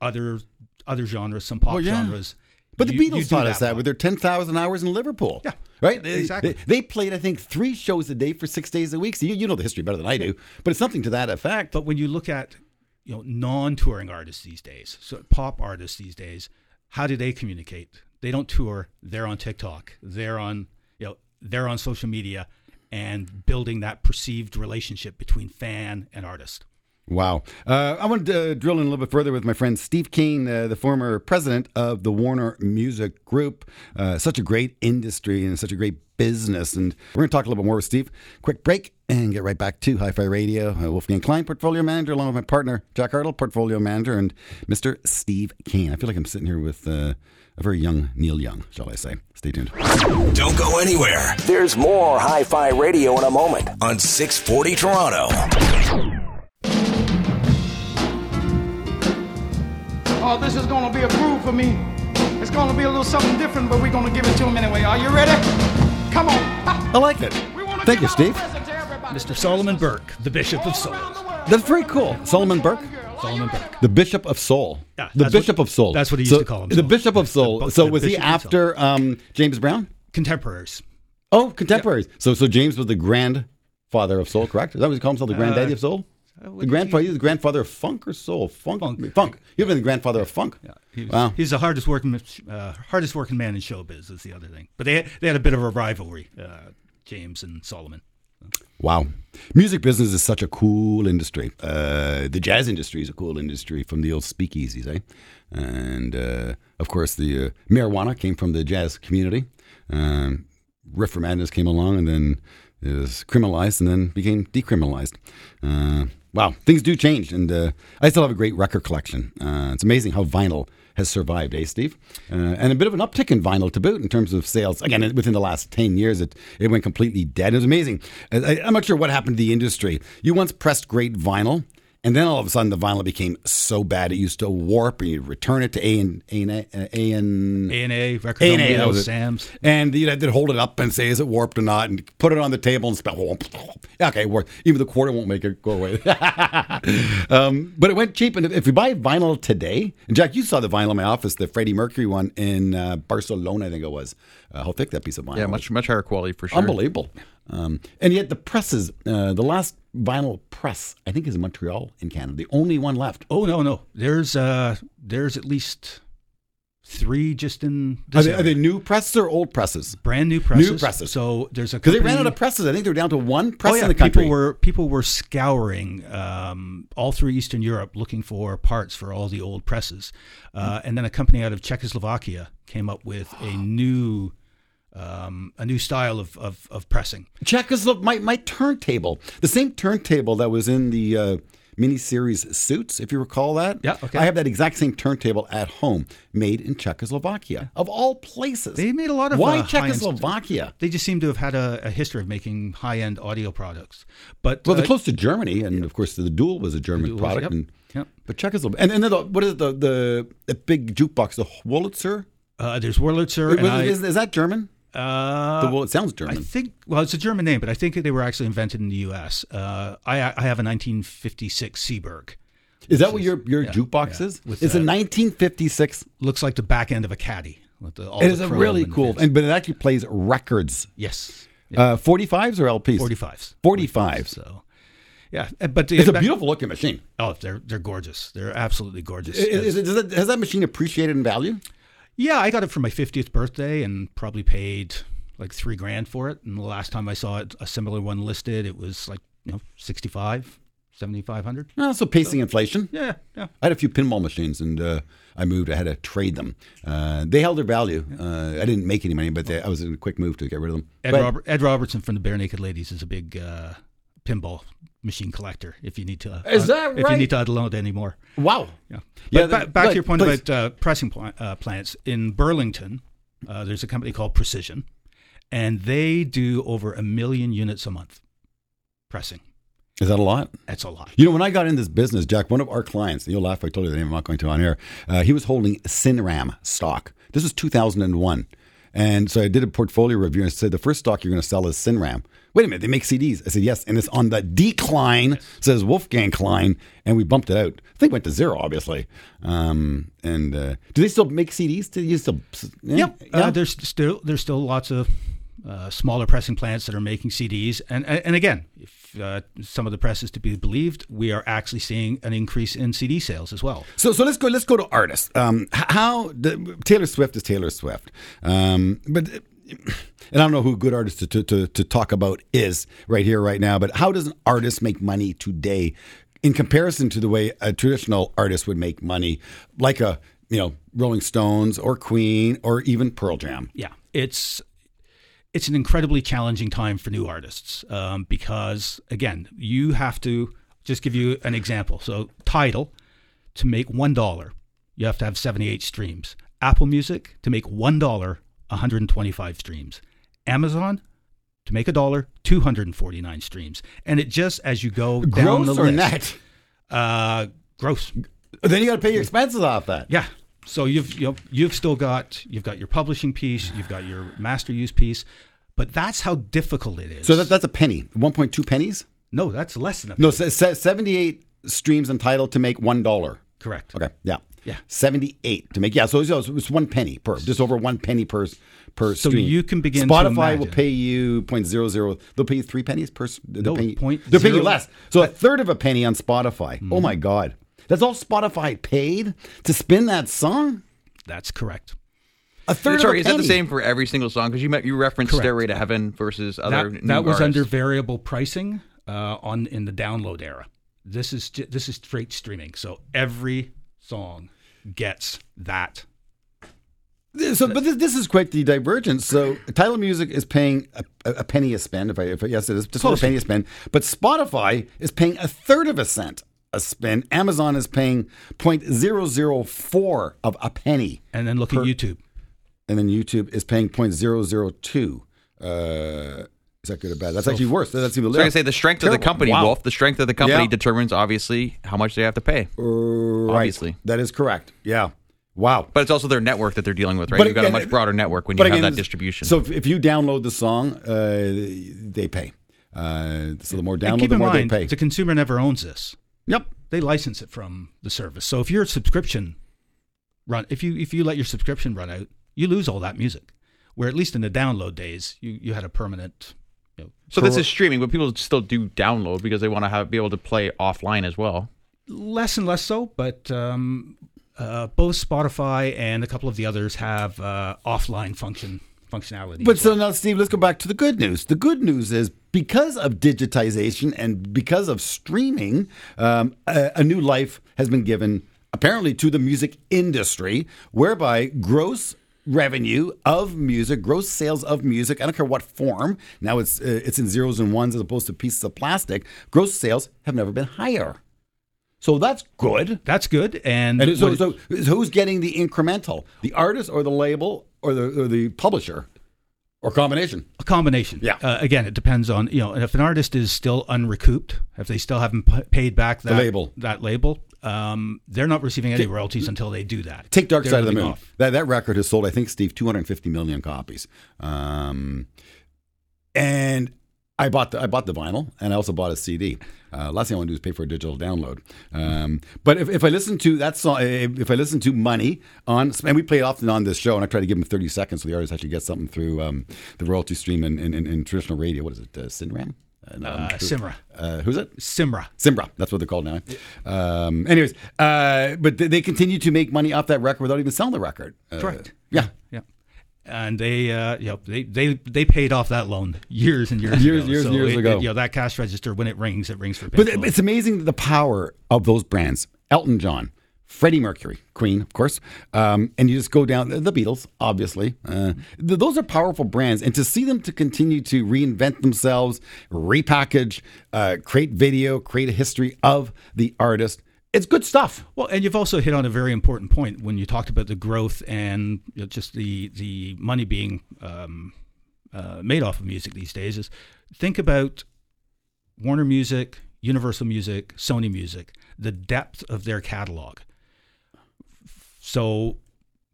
[SPEAKER 5] other other genres, some pop
[SPEAKER 2] Oh, yeah.
[SPEAKER 5] genres.
[SPEAKER 2] But the
[SPEAKER 5] you- you
[SPEAKER 2] Beatles taught us that with their 10,000 hours in Liverpool.
[SPEAKER 5] Yeah,
[SPEAKER 2] Right? They-
[SPEAKER 5] exactly.
[SPEAKER 2] They, they played, I think, three shows a day for six days a week. So you, you know the history better than I do, but it's something to that effect.
[SPEAKER 5] But when you look at you know non-touring artists these days, so pop artists these days, how do they communicate? They don't tour. They're on TikTok. They're on you know they're on social media and building that perceived relationship between fan and artist.
[SPEAKER 2] Wow. Uh, I want to uh, drill in a little bit further with my friend Steve Kane, uh, the former president of the Warner Music Group. Uh, such a great industry and such a great business. And we're going to talk a little bit more with Steve. Quick break and get right back to Hi Fi Radio. Uh, Wolfgang Klein, portfolio manager, along with my partner, Jack Hartle, portfolio manager, and Mr. Steve Kane. I feel like I'm sitting here with uh, a very young Neil Young, shall I say. Stay tuned.
[SPEAKER 1] Don't go anywhere. There's more Hi Fi Radio in a moment on 640 Toronto.
[SPEAKER 6] Oh, this is gonna be a groove for me. It's gonna be a little something different, but we're gonna give it to him anyway. Are you ready? Come on. Ha!
[SPEAKER 2] I like it. Thank you, Steve.
[SPEAKER 6] present to everybody.
[SPEAKER 5] Mr. Solomon Burke, the Bishop of Soul.
[SPEAKER 2] That's very cool. Solomon Burke?
[SPEAKER 5] Solomon Burke.
[SPEAKER 2] The Bishop of Soul.
[SPEAKER 5] Yeah,
[SPEAKER 2] the
[SPEAKER 5] that's
[SPEAKER 2] Bishop
[SPEAKER 5] what-
[SPEAKER 2] of Soul.
[SPEAKER 5] that's what he used
[SPEAKER 2] So,
[SPEAKER 5] to call
[SPEAKER 2] him.
[SPEAKER 5] The.
[SPEAKER 2] Bishop of Soul.
[SPEAKER 5] The-
[SPEAKER 2] so was he
[SPEAKER 5] Bishop of Soul.
[SPEAKER 2] after um, James Brown?
[SPEAKER 5] Contemporaries.
[SPEAKER 2] Oh, contemporaries. So so James was the grandfather of soul, correct? Is that what he called himself? The granddaddy of soul?
[SPEAKER 5] Uh, what
[SPEAKER 2] The grandfather,
[SPEAKER 5] he-
[SPEAKER 2] he the grandfather of funk or soul? Funk.
[SPEAKER 5] Funk.
[SPEAKER 2] Funk. You've been the grandfather of funk.
[SPEAKER 5] Yeah, he was,
[SPEAKER 2] Wow.
[SPEAKER 5] He's the hardest working, uh, hardest working man in showbiz. Is the other thing. But they they had a bit of a rivalry, uh, James and Solomon.
[SPEAKER 2] Wow. Music business is such a cool industry. Uh, the jazz industry is a cool industry from the old speakeasies, eh? And uh, of course, the uh, marijuana came from the jazz community. Um, Reefer Madness came along and then it was criminalized and then became decriminalized. Wow, things do change. And uh, I still have a great record collection. Uh, it's amazing how vinyl has survived, eh, Steve? Uh, and a bit of an uptick in vinyl to boot in terms of sales. Again, within the last 10 years, it, it went completely dead. It was amazing. I, I'm not sure what happened to the industry. You once pressed great vinyl. And then all of a sudden, the vinyl became so bad it used to warp, and you'd return it to A and A and A and
[SPEAKER 5] A and A record
[SPEAKER 2] A and A, was.
[SPEAKER 5] Sam's.
[SPEAKER 2] and you had to hold it up and say, "Is it warped or not?" And put it on the table and spell. Okay, warped. Even the quarter won't make it go away. um, but it went cheap, and if, you buy vinyl today, and Jack, you saw the vinyl in my office, the Freddie Mercury one in uh, Barcelona, I think it was. Uh, how thick that piece of vinyl?
[SPEAKER 4] Yeah,
[SPEAKER 2] was.
[SPEAKER 4] much much higher quality for sure.
[SPEAKER 2] Unbelievable. Um, and yet the presses, uh, the last vinyl press, I think is in Montreal in Canada, the only one left.
[SPEAKER 5] Oh no, no. There's uh there's at least three just in
[SPEAKER 2] Are they, are they new presses or old presses?
[SPEAKER 5] brand new presses.
[SPEAKER 2] New presses.
[SPEAKER 5] So there's a
[SPEAKER 2] Because they ran out of presses. I think they're down to one press
[SPEAKER 5] oh, yeah.
[SPEAKER 2] in the country.
[SPEAKER 5] People were people were scouring um, all through Eastern Europe looking for parts for all the old presses, uh, and then a company out of Czechoslovakia came up with a new um, a new style of, of, of pressing.
[SPEAKER 2] Czechoslovak, my, my turntable, the same turntable that was in the uh, miniseries Suits, if you recall that.
[SPEAKER 5] Yeah, okay.
[SPEAKER 2] I have that exact same turntable at home, made in Czechoslovakia, of all places.
[SPEAKER 5] They made a lot of
[SPEAKER 2] Why
[SPEAKER 5] uh,
[SPEAKER 2] Czechoslovakia?
[SPEAKER 5] They just seem to have had a, a history of making high end audio products. But
[SPEAKER 2] Well, they're
[SPEAKER 5] uh,
[SPEAKER 2] close to Germany, and of course, the Dual was a German
[SPEAKER 5] was-
[SPEAKER 2] product.
[SPEAKER 5] yep,
[SPEAKER 2] And,
[SPEAKER 5] yep.
[SPEAKER 2] But Czechoslovakia, and, and then the, what is it, the, the the big jukebox, the Wurlitzer?
[SPEAKER 5] uh, there's Wurlitzer.
[SPEAKER 2] Is,
[SPEAKER 5] I-
[SPEAKER 2] is, is that German?
[SPEAKER 5] Uh,
[SPEAKER 2] well, it sounds German.
[SPEAKER 5] I think well, it's a German name, but I think they were actually invented in the U.S. Uh, I, I have a 1956 Seeburg.
[SPEAKER 2] Is that what your, your
[SPEAKER 5] yeah,
[SPEAKER 2] jukebox
[SPEAKER 5] yeah.
[SPEAKER 2] is?
[SPEAKER 5] With,
[SPEAKER 2] it's a
[SPEAKER 5] uh,
[SPEAKER 2] 1956.
[SPEAKER 5] Looks like the back end of a caddy. With the, all
[SPEAKER 2] It
[SPEAKER 5] the
[SPEAKER 2] is a really
[SPEAKER 5] and
[SPEAKER 2] cool, and but it actually plays records.
[SPEAKER 5] yes,
[SPEAKER 2] Uh, 45s or LPs?
[SPEAKER 5] 45s.
[SPEAKER 2] 45s.
[SPEAKER 5] So, yeah, but
[SPEAKER 2] It's a beautiful looking machine.
[SPEAKER 5] Oh, they're they're gorgeous. They're absolutely gorgeous.
[SPEAKER 2] Is, is, is that, has that machine appreciated in value?
[SPEAKER 5] Yeah, I got it for my 50th birthday and probably paid like three grand for it. And the last time I saw it, a similar one listed, it was like, you know, 65, 7,500.
[SPEAKER 2] No, so pacing inflation.
[SPEAKER 5] Yeah, yeah.
[SPEAKER 2] I had a few pinball machines, and uh, I moved. I had to trade them. Uh, they held their value. Uh, I didn't make any money, but they, I was in a quick move to get rid of them.
[SPEAKER 5] Ed,
[SPEAKER 2] But-
[SPEAKER 5] Robert, Ed Robertson from the Barenaked Ladies is a big uh, pinball machine collector. If you need to,
[SPEAKER 2] Is that right?
[SPEAKER 5] If you need to download any more,
[SPEAKER 2] Wow.
[SPEAKER 5] yeah.
[SPEAKER 2] Yeah,
[SPEAKER 5] But ba-
[SPEAKER 2] the-
[SPEAKER 5] back
[SPEAKER 2] but-
[SPEAKER 5] to your point
[SPEAKER 2] please.
[SPEAKER 5] about uh, pressing pl- uh, plants in Burlington. Uh, there's a company called Precision, and they do over a million units a month pressing.
[SPEAKER 2] Is that a lot?
[SPEAKER 5] That's a lot.
[SPEAKER 2] You know, when I got in this business, Jack, one of our clients, you'll laugh if I told you the name, I'm not going to on air, uh, he was holding Cinram stock. This was 2001. And so I did a portfolio review and said, the first stock you're going to sell is Cinram. Wait a minute, they make CDs. I said, yes. And it's on the decline, says Wolfgang Klein. And we bumped it out. I think it went to zero, obviously. Um, and uh, do they still make CDs? Do you still? Yeah.
[SPEAKER 5] Yep.
[SPEAKER 2] yeah?
[SPEAKER 5] Uh, there's still there's still lots of uh, smaller pressing plants that are making CDs, and and, and again, if uh, some of the press is to be believed, we are actually seeing an increase in CD sales as well.
[SPEAKER 2] So so let's go let's go to artists. Um, how the, Taylor Swift is Taylor Swift, um, but and I don't know who a good artist to, to, to, talk about is right here right now. But how does an artist make money today in comparison to the way a traditional artist would make money, like a you know Rolling Stones or Queen or even Pearl Jam?
[SPEAKER 5] Yeah, it's it's an incredibly challenging time for new artists um, because again, you have to just give you an example. So, Tidal to make one dollar, you have to have seventy eight streams. Apple Music to make one dollar, one hundred and twenty five streams. Amazon to make a dollar, 249 streams. And it just, as you go down the
[SPEAKER 2] or
[SPEAKER 5] list,
[SPEAKER 2] net?
[SPEAKER 5] Uh, gross.
[SPEAKER 2] Then you got to pay your expenses off that.
[SPEAKER 5] Yeah. So you've you know, you've still got you've got your publishing piece, you've got your master use piece, but that's how difficult it is.
[SPEAKER 2] So that, that's a penny, one point two pennies.
[SPEAKER 5] no, that's less than a
[SPEAKER 2] No, se- se- seventy-eight streams entitled to make one dollar.
[SPEAKER 5] correct.
[SPEAKER 2] Okay. Yeah.
[SPEAKER 5] Yeah.
[SPEAKER 2] 78 to make. Yeah. So it's, it's one penny per, just over one penny per per
[SPEAKER 5] So
[SPEAKER 2] stream.
[SPEAKER 5] you can begin to
[SPEAKER 2] Spotify will pay you point zero zero. They'll pay you three pennies per. They'll
[SPEAKER 5] No,
[SPEAKER 2] pay you,
[SPEAKER 5] point
[SPEAKER 2] They'll pay you less. So a third of a penny on Spotify.
[SPEAKER 5] Mm-hmm.
[SPEAKER 2] Oh my God. That's all Spotify paid to spin that song.
[SPEAKER 5] That's correct.
[SPEAKER 2] A third
[SPEAKER 4] Sorry,
[SPEAKER 2] of
[SPEAKER 4] is
[SPEAKER 2] a
[SPEAKER 4] that the same for every single song? Because you met, you referenced
[SPEAKER 5] Correct.
[SPEAKER 4] "Stairway to Heaven" versus other
[SPEAKER 5] That,
[SPEAKER 4] new
[SPEAKER 5] that was
[SPEAKER 4] artists.
[SPEAKER 5] under variable pricing uh, on in the download era. This is this is straight streaming. So every song gets that
[SPEAKER 2] So, but this, this is quite the divergence. So, Tidal Music is paying a, a penny a spend. If I, if I yes, it is just a penny a spend. But Spotify is paying a third of a cent a spend. Amazon is paying 0.004 of a penny,
[SPEAKER 5] And then look at YouTube.
[SPEAKER 2] and then YouTube is paying 0.002. Uh, is that good or bad? That's actually worse. That's even
[SPEAKER 4] So I say the strength of the company,
[SPEAKER 2] Wow.
[SPEAKER 4] Wolf. The strength of the company
[SPEAKER 2] Yeah.
[SPEAKER 4] determines obviously how much they have to pay.
[SPEAKER 2] Right.
[SPEAKER 4] obviously.
[SPEAKER 2] that is correct. Yeah. Wow.
[SPEAKER 4] But it's also their network that they're dealing with, right?
[SPEAKER 2] But
[SPEAKER 4] You've got a much broader network when you
[SPEAKER 2] But
[SPEAKER 4] have that distribution.
[SPEAKER 2] So if, if you download the song, uh, they pay. Uh, so the more
[SPEAKER 5] And
[SPEAKER 2] download, the more
[SPEAKER 5] mind,
[SPEAKER 2] they pay.
[SPEAKER 5] the consumer never owns this.
[SPEAKER 2] Yep.
[SPEAKER 5] They license it from the service. So if your subscription run, if you if you let your subscription run out, you lose all that music. Where at least in the download days, you, you had a permanent. You know,
[SPEAKER 4] So this is streaming, but people still do download because they want to have be able to play offline as well.
[SPEAKER 5] less and less so, but um, uh, both Spotify and a couple of the others have uh, offline function functionality.
[SPEAKER 2] But
[SPEAKER 5] as
[SPEAKER 2] so
[SPEAKER 5] well.
[SPEAKER 2] now, Steve, let's go back to the good news. The good news is because of digitization and because of streaming, um, a, a new life has been given apparently to the music industry, whereby gross revenue of music, gross sales of music, I don't care what form, now it's uh, it's in zeros and ones as opposed to pieces of plastic, gross sales have never been higher. So that's good.
[SPEAKER 5] that's good. And,
[SPEAKER 2] And so,
[SPEAKER 5] what-
[SPEAKER 2] so who's getting the incremental? The artist or the label or the, or the publisher? Or combination?
[SPEAKER 5] a combination.
[SPEAKER 2] Yeah.
[SPEAKER 5] Uh, again, it depends on you know if an artist is still unrecouped, if they still haven't p- paid back that
[SPEAKER 2] label.
[SPEAKER 5] that label, um, they're not receiving any royalties until they do that.
[SPEAKER 2] Take Dark
[SPEAKER 5] They're
[SPEAKER 2] Side of the Moon.
[SPEAKER 5] off.
[SPEAKER 2] That that record has sold, I think, Steve, 250 million copies. Um, and I bought the I bought the vinyl, and I also bought a CD. Uh, last thing I want to do is pay for a digital download. Um, but if, if I listen to that song, if I listen to Money on, and we play it often on this show, and I try to give them 30 seconds so the artist actually gets something through um, the royalty stream in, in, in, in traditional radio. What is it, uh, Cinram? Uh,
[SPEAKER 5] Uh,
[SPEAKER 2] who-
[SPEAKER 5] Simra.
[SPEAKER 2] Uh, who's it?
[SPEAKER 5] Simra.
[SPEAKER 2] Simra. that's what they're called now. Um, anyways, uh, but they, they continue to make money off that record without even selling the record. Uh,
[SPEAKER 5] Correct.
[SPEAKER 2] Yeah.
[SPEAKER 5] Yeah. And they, uh, you know, they, they, they paid off that loan years and years,
[SPEAKER 2] Years,
[SPEAKER 5] ago.
[SPEAKER 2] years,
[SPEAKER 5] So
[SPEAKER 2] years
[SPEAKER 5] it-
[SPEAKER 2] ago.
[SPEAKER 5] it- you know, that cash register when it rings, it rings for.
[SPEAKER 2] But it's amazing the power of those brands. Elton John, Freddie Mercury, Queen, of course, um, and you just go down the Beatles, obviously. Uh, th- those are powerful brands, and to see them to continue to reinvent themselves, repackage, uh, create video, create a history of the artist, it's good stuff.
[SPEAKER 5] Well, and you've also hit on a very important point when you talked about the growth and you know, just the the money being um, uh, made off of music these days. Is think about Warner Music, Universal Music, Sony Music, the depth of their catalog. So,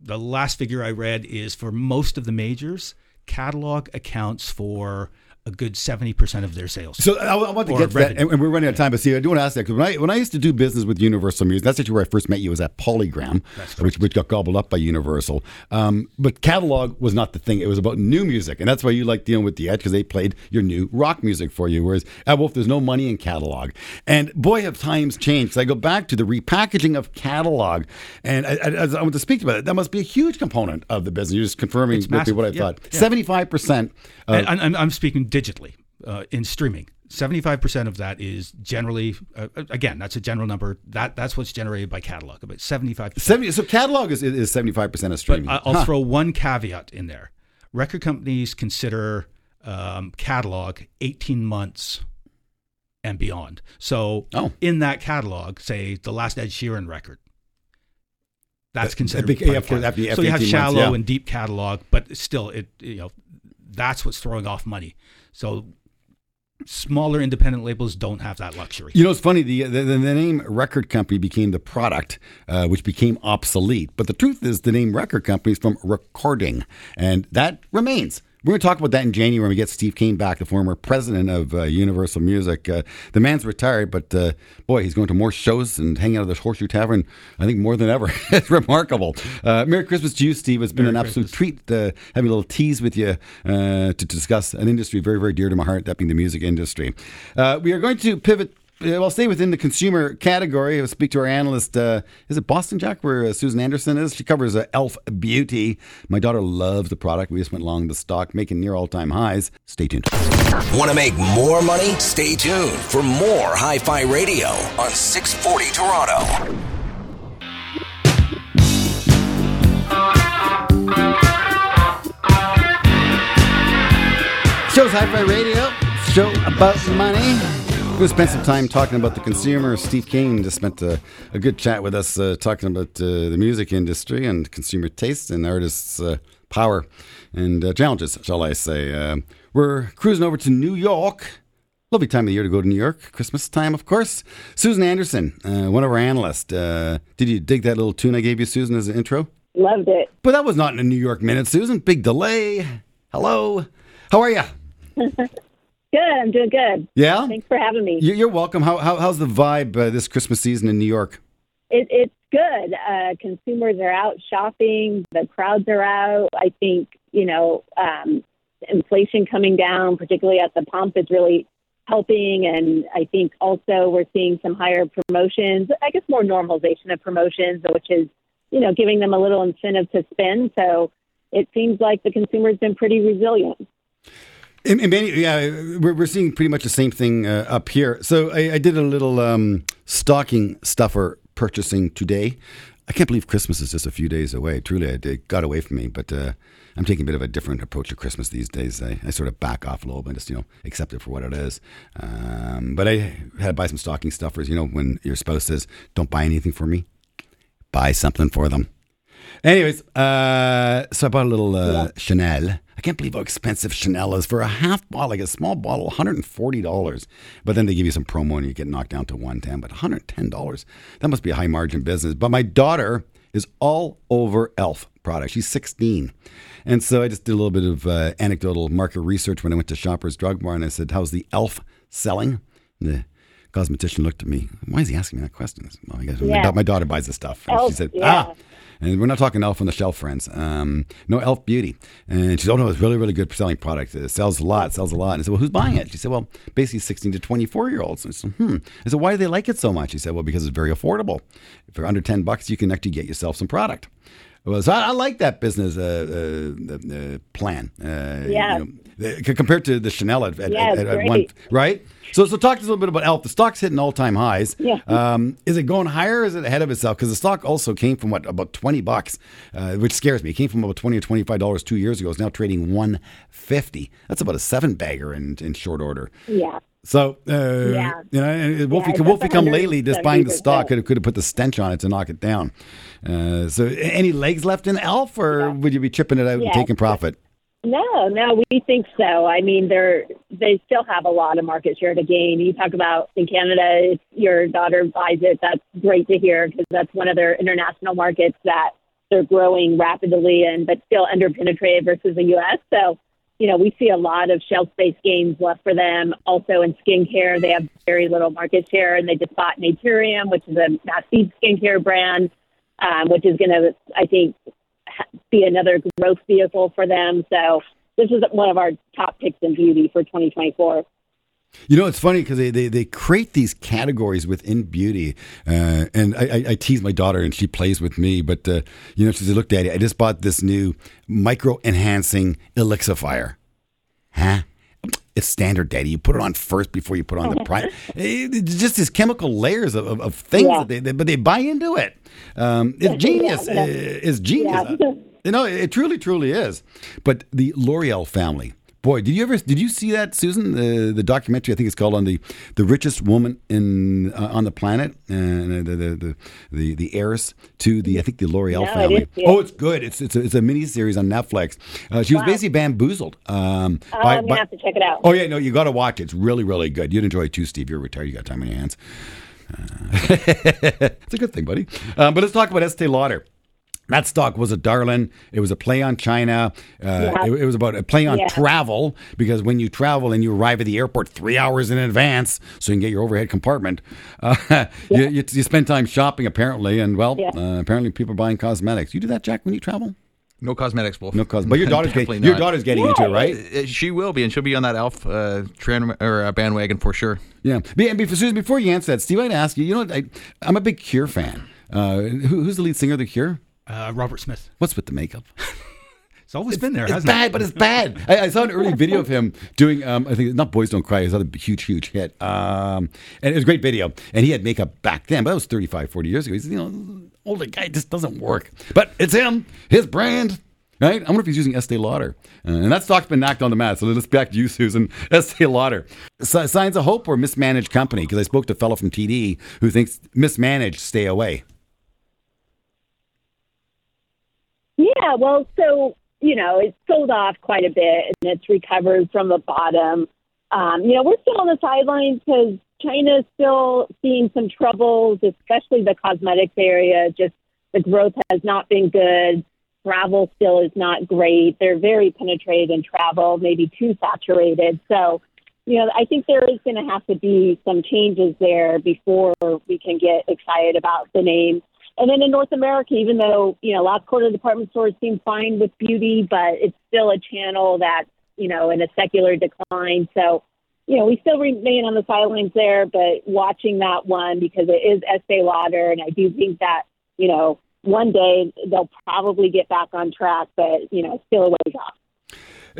[SPEAKER 5] the last figure I read is for most of the majors, catalog accounts for a good seventy percent of their sales.
[SPEAKER 2] So I, I want to get to that, and, and we're running out of time. But see, I do want to ask that because when I when I used to do business with Universal Music, that's actually where I first met you. Was at Polygram, which which got gobbled up by Universal. Um, but catalog was not the thing. It was about new music, and that's why you like dealing with the Edge because they played your new rock music for you. Whereas at Wolf, there's no money in catalog. And boy, have times changed. I go back to the repackaging of catalog, and I, I, I want to speak about it. That must be a huge component of the business. You're just confirming
[SPEAKER 5] It's
[SPEAKER 2] with me what I
[SPEAKER 5] Yeah,
[SPEAKER 2] thought.
[SPEAKER 5] yeah.
[SPEAKER 2] Seventy five percent.
[SPEAKER 5] And I'm speaking digitally uh, in streaming. Seventy-five percent of that is generally, uh, again, that's a general number. That that's what's generated by catalog. About seventy-five percent.
[SPEAKER 2] Seventy. So catalog is is seventy five percent of streaming.
[SPEAKER 5] I- I'll
[SPEAKER 2] Huh.
[SPEAKER 5] throw one caveat in there. Record companies consider um, catalog eighteen months and beyond. So
[SPEAKER 2] Oh.
[SPEAKER 5] in that catalog, say the last Ed Sheeran record. That's considered.
[SPEAKER 2] that be-
[SPEAKER 5] part
[SPEAKER 2] yeah,
[SPEAKER 5] of
[SPEAKER 2] of course,
[SPEAKER 5] catalog.
[SPEAKER 2] after-
[SPEAKER 5] so you have
[SPEAKER 2] 18 months,
[SPEAKER 5] shallow
[SPEAKER 2] yeah.
[SPEAKER 5] and deep catalog, but still, it you know that's what's throwing off money. So smaller independent labels don't have that luxury.
[SPEAKER 2] You know, it's funny. The, the the name record company became the product, uh, which became obsolete. But the truth is, the name record company is from recording, and that remains. We're going to talk about that in January when we get Steve Kane back, the former president of uh, Universal Music. Uh, the man's retired, but uh, boy, he's going to more shows and hanging out at the Horseshoe Tavern, I think, more than ever. it's remarkable. Uh, Merry Christmas to you, Steve. It's been an absolute treat uh, having a little tease with you uh, to discuss an industry very, very dear to my heart, that being the music industry. Uh, we are going to pivot well, stay within the consumer category. I'll speak to our analyst. Uh, is it Boston Jack, where uh, Susan Anderson is? She covers uh, Elf Beauty. My daughter loves the product. We just went long the stock, making near all time highs. Stay tuned.
[SPEAKER 1] Want to make more money? Stay tuned for more Hi Fi Radio on 640 Toronto.
[SPEAKER 2] Show's Hi Fi Radio, show about money. We'll spend some time talking about the consumer. Steve Kane just spent a, a good chat with us uh, talking about uh, the music industry and consumer taste and artists' uh, power and uh, challenges, shall I say. We're cruising over to New York. Lovely time of the year to go to New York. Christmas time, of course. Susan Anderson, uh, one of our analysts. did you dig that little tune I gave you, Susan, as an intro?
[SPEAKER 7] Loved it.
[SPEAKER 2] But that was not in a New York minute, Susan. Big delay. Hello. How are you?
[SPEAKER 7] Good. I'm doing good.
[SPEAKER 2] Yeah.
[SPEAKER 7] Thanks for having me.
[SPEAKER 2] You- You're welcome. How, how how's the vibe uh, this Christmas season in New York?
[SPEAKER 7] It, it's good. Uh, consumers are out shopping. The crowds are out. I think you know um, inflation coming down, particularly at the pump, is really helping. And I think also we're seeing some higher promotions. I guess more normalization of promotions, which is you know giving them a little incentive to spend. So it seems like the consumer's been pretty resilient.
[SPEAKER 2] In, in many, yeah, we're, we're seeing pretty much the same thing uh, up here. So I, I did a little um, stocking stuffer purchasing today. I can't believe Christmas is just a few days away. Truly, it, it got away from me, but uh, I'm taking a bit of a different approach to Christmas these days. I, I sort of back off a little bit, and just you know, accept it for what it is. Um, but I had to buy some stocking stuffers. You know, when your spouse says, "Don't buy anything for me," buy something for them. Anyways, uh, so I bought a little uh, Chanel. I can't believe how expensive Chanel is for a half bottle, like a small bottle, $140. But then they give you some promo and you get knocked down to 110 But $110, that must be a high margin business. But my daughter is all over e.l.f. products. She's 16. And so I just did a little bit of uh, anecdotal market research when I went to Shoppers Drug Mart and I said, How's the e.l.f. selling? The cosmetician looked at me. Why is he asking me that question? Well, I guess my,
[SPEAKER 7] Yeah.
[SPEAKER 2] my daughter buys this stuff. And she said,
[SPEAKER 7] yeah.
[SPEAKER 2] Ah. And we're not talking Elf on the Shelf, friends. Um, no Elf Beauty. And she said, oh, no, it's really, really good for selling product. It sells a lot, sells a lot. And I said, well, who's buying it? She said, well, basically 16 to 24 year olds. And I said, hmm. I said, why do they like it so much? She said, well, because it's very affordable. For under 10 bucks, you can actually get yourself some product. Well, so I, I like that business uh, uh, uh, plan. Uh,
[SPEAKER 7] Yeah.
[SPEAKER 2] you know, compared to the Chanel at, at,
[SPEAKER 7] Yeah,
[SPEAKER 2] at, at one, right? So, so talk to us a little bit about Elf. The stock's hitting all time highs.
[SPEAKER 7] Yeah.
[SPEAKER 2] Um, is it going higher? Or is it ahead of itself? Because the stock also came from what about twenty bucks, uh, which scares me. It came from about twenty or twenty five dollars two years ago. It's now trading one fifty. That's about a seven bagger in, in short order.
[SPEAKER 7] Yeah.
[SPEAKER 2] So, uh,
[SPEAKER 7] Yeah.
[SPEAKER 2] you know, Wolfie,
[SPEAKER 7] Yeah,
[SPEAKER 2] Wolfie come lately just buying the stock could have, could have put the stench on it to knock it down. Uh, so, any legs left in Elf, or would you be chipping it out and taking profit?
[SPEAKER 7] No, no, we think so. I mean, they're they still have a lot of market share to gain. You talk about in Canada, if your daughter buys it, that's great to hear because that's one of their international markets that they're growing rapidly in, but still underpenetrated versus the U.S. So, you know, we see a lot of shelf space gains left for them. Also in skincare, they have very little market share, and they just bought Naturium, which is a massive skincare brand, um, which is going to, I think, be another growth vehicle for them. So this is one of our top picks in beauty for 2024.
[SPEAKER 2] You know, it's funny because they, they, they create these categories within beauty. Uh, and I, I, I tease my daughter and she plays with me. But, uh, you know, she said, Look, Daddy, I just bought this new micro enhancing elixifier. Huh? It's standard, Daddy. You put it on first before you put on the prime. It's just these chemical layers of, of, of things,
[SPEAKER 7] Yeah.
[SPEAKER 2] that they, they, but they buy into it. Um, it's genius.
[SPEAKER 7] yeah.
[SPEAKER 2] Uh, It's genius.
[SPEAKER 7] Yeah.
[SPEAKER 2] You know, it truly, truly is. But the L'Oreal family, boy, did you ever did you see that, Susan? The the documentary I think it's called on the the richest woman in uh, on the planet, and uh, the, the the the the heiress to the I think the L'Oreal
[SPEAKER 7] No,
[SPEAKER 2] family.
[SPEAKER 7] didn't.
[SPEAKER 2] Oh, it's good. It's it's a, it's a mini series on Netflix. Uh, she was basically bamboozled. Um,
[SPEAKER 7] Oh, I'm gonna have to check it out.
[SPEAKER 2] Oh yeah, no, you got to watch it. It's really, really good. You'd enjoy it too, Steve. You're retired. You got time on your hands. Uh, it's a good thing, buddy. Um, but let's talk about Estee Lauder. That stock was a darling. It was a play on China. Uh,
[SPEAKER 7] Yeah.
[SPEAKER 2] it, it was about a play on
[SPEAKER 7] Yeah.
[SPEAKER 2] travel because when you travel and you arrive at the airport three hours in advance so you can get your overhead compartment, uh, you, you, you spend time shopping apparently. And well,
[SPEAKER 7] Yeah.
[SPEAKER 2] uh, apparently people are buying cosmetics. You do that, Jack, when you travel?
[SPEAKER 4] No cosmetics, Wolf.
[SPEAKER 2] No cos. But your daughter's getting, your daughter's getting into it, right?
[SPEAKER 4] Uh, She will be, and she'll be on that Elf uh, trend or uh, bandwagon for sure.
[SPEAKER 2] Yeah. And before, Susan, before you answer that, Steve, I'd ask you. You know, I, I'm a big Cure fan. Uh, who, who's the lead singer of the Cure?
[SPEAKER 5] Uh, Robert Smith.
[SPEAKER 2] What's with the makeup?
[SPEAKER 5] It's always been there,
[SPEAKER 2] It's bad,
[SPEAKER 5] it?
[SPEAKER 2] but it's bad. I, I saw an early video of him doing. Um, I think not "Boys Don't Cry." It's not a huge, huge hit. Um, and it was a great video. And he had makeup back then, but that was 35, 40 years ago. He's you know older guy. Just doesn't work. But it's him, his brand. right? I wonder if he's using Estee Lauder. Uh, and that stock's been knocked on the mat. So let's back to you, Susan. Estee Lauder. S- signs of hope or mismanaged company? Because I spoke to a fellow from TD who thinks mismanaged, stay away.
[SPEAKER 7] Yeah, well, so, you know, it's sold off quite a bit and it's recovered from the bottom. Um, you know, we're still on the sidelines because China's still seeing some troubles, especially the cosmetics area. Just the growth has not been good. Travel still is not great. They're very penetrated in travel, maybe too saturated. So, you know, I think there is going to have to be some changes there before we can get excited about the name. And then in North America, even though, you know, last quarter department stores seem fine with beauty, but it's still a channel that's, you know, in a secular decline. So, you know, we still remain on the sidelines there, but watching that one because it is Estee Lauder, and I do think that, you know, one day they'll probably get back on track, but, you know, still a ways off.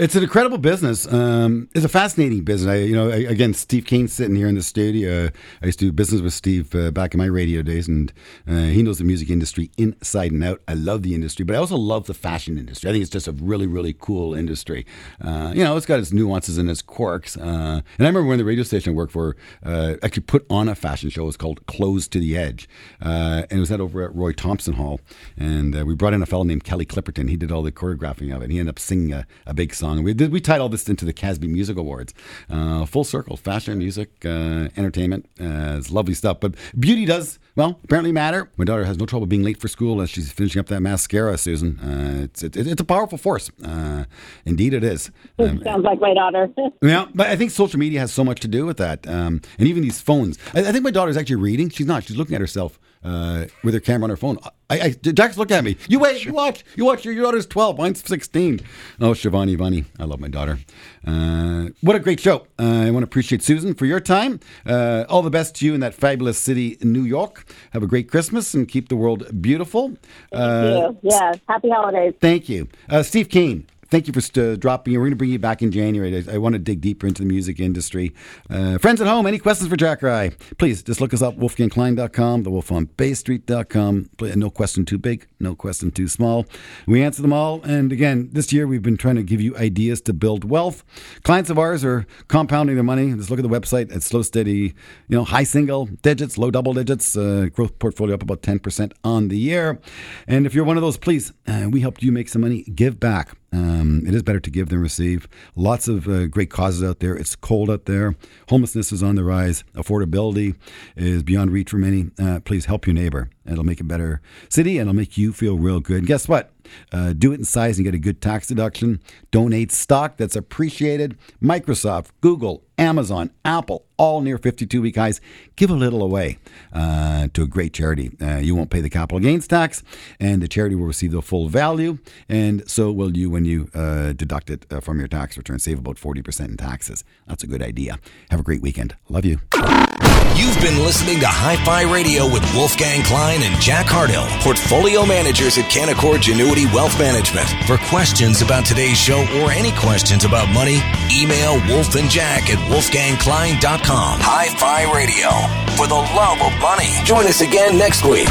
[SPEAKER 2] It's an incredible business. Um, it's a fascinating business. I, you know, I, again, Steve Kane's sitting here in the studio. I used to do business with Steve uh, back in my radio days, and uh, he knows the music industry inside and out. I love the industry, but I also love the fashion industry. I think it's just a really, really cool industry. Uh, you know, it's got its nuances and its quirks. Uh, and I remember when the radio station I worked for uh, actually put on a fashion show. It was called Close to the Edge, uh, and it was that over at Roy Thomson Hall. And we brought in a fellow named Kelly Clipperton. He did all the choreographing of it. He ended up singing a, a big song. We did we tied all this into the CASBY Music Awards. Uh, full circle, fashion, music, uh, entertainment. Uh, it's lovely stuff. But beauty does well apparently matter. My daughter has no trouble being late for school as she's finishing up that mascara. Susan, uh, it's it, it's a powerful force. Uh, indeed, it is.
[SPEAKER 7] Um, sounds like my daughter.
[SPEAKER 2] yeah, but I think social media has so much to do with that, um, and even these phones. I, I think my daughter's actually reading. She's not. She's looking at herself uh, with her camera on her phone. I, I, Jack's look at me. You wait, you watch, you watch. Your, your daughter's twelve. Mine's sixteen. Oh, Shivani Vani, I love my daughter. Uh, what a great show! Uh, I want to appreciate Susan for your time. Uh, all the best to you in that fabulous city, in New York. Have a great Christmas and keep the world beautiful.
[SPEAKER 7] Thank you. Yeah, happy holidays.
[SPEAKER 2] Thank you, uh, Steve Kane thank you for st- dropping. We're going to bring you back in January. I, I want to dig deeper into the music industry. Uh, friends at home, any questions for Jack Rye? Please just look us up, wolfgangklein.com, the wolf on. No question too big, no question too small. We answer them all. And again, this year we've been trying to give you ideas to build wealth. Clients of ours are compounding their money. Just look at the website. at slow, steady, you know, high single digits, low double digits. Uh, growth portfolio up about 10% on the year. And if you're one of those, please, uh, we helped you make some money. Give back. Um, it is better to give than receive. Lots of uh, great causes out there. It's cold out there. Homelessness is on the rise. Affordability is beyond reach for many. Uh, please help your neighbor. It'll make a better city and it'll make you feel real good. And guess what? Uh, do it in size and get a good tax deduction. Donate stock that's appreciated. Microsoft, Google, Amazon, Apple, all near 52 week highs. Give a little away uh, to a great charity. Uh, you won't pay the capital gains tax, and the charity will receive the full value, and so will you when you uh, deduct it uh, from your tax return. Save about 40% in taxes. That's a good idea. Have a great weekend. Love you.
[SPEAKER 1] You've been listening to Hi Fi Radio with Wolfgang Klein and Jack Hardill, portfolio managers at Canaccord Genuity Wealth Management. For questions about today's show or any questions about money, email Wolf and Jack at wolfgangklein.com. Hi Fi Radio. For the love of money. Join us again next week.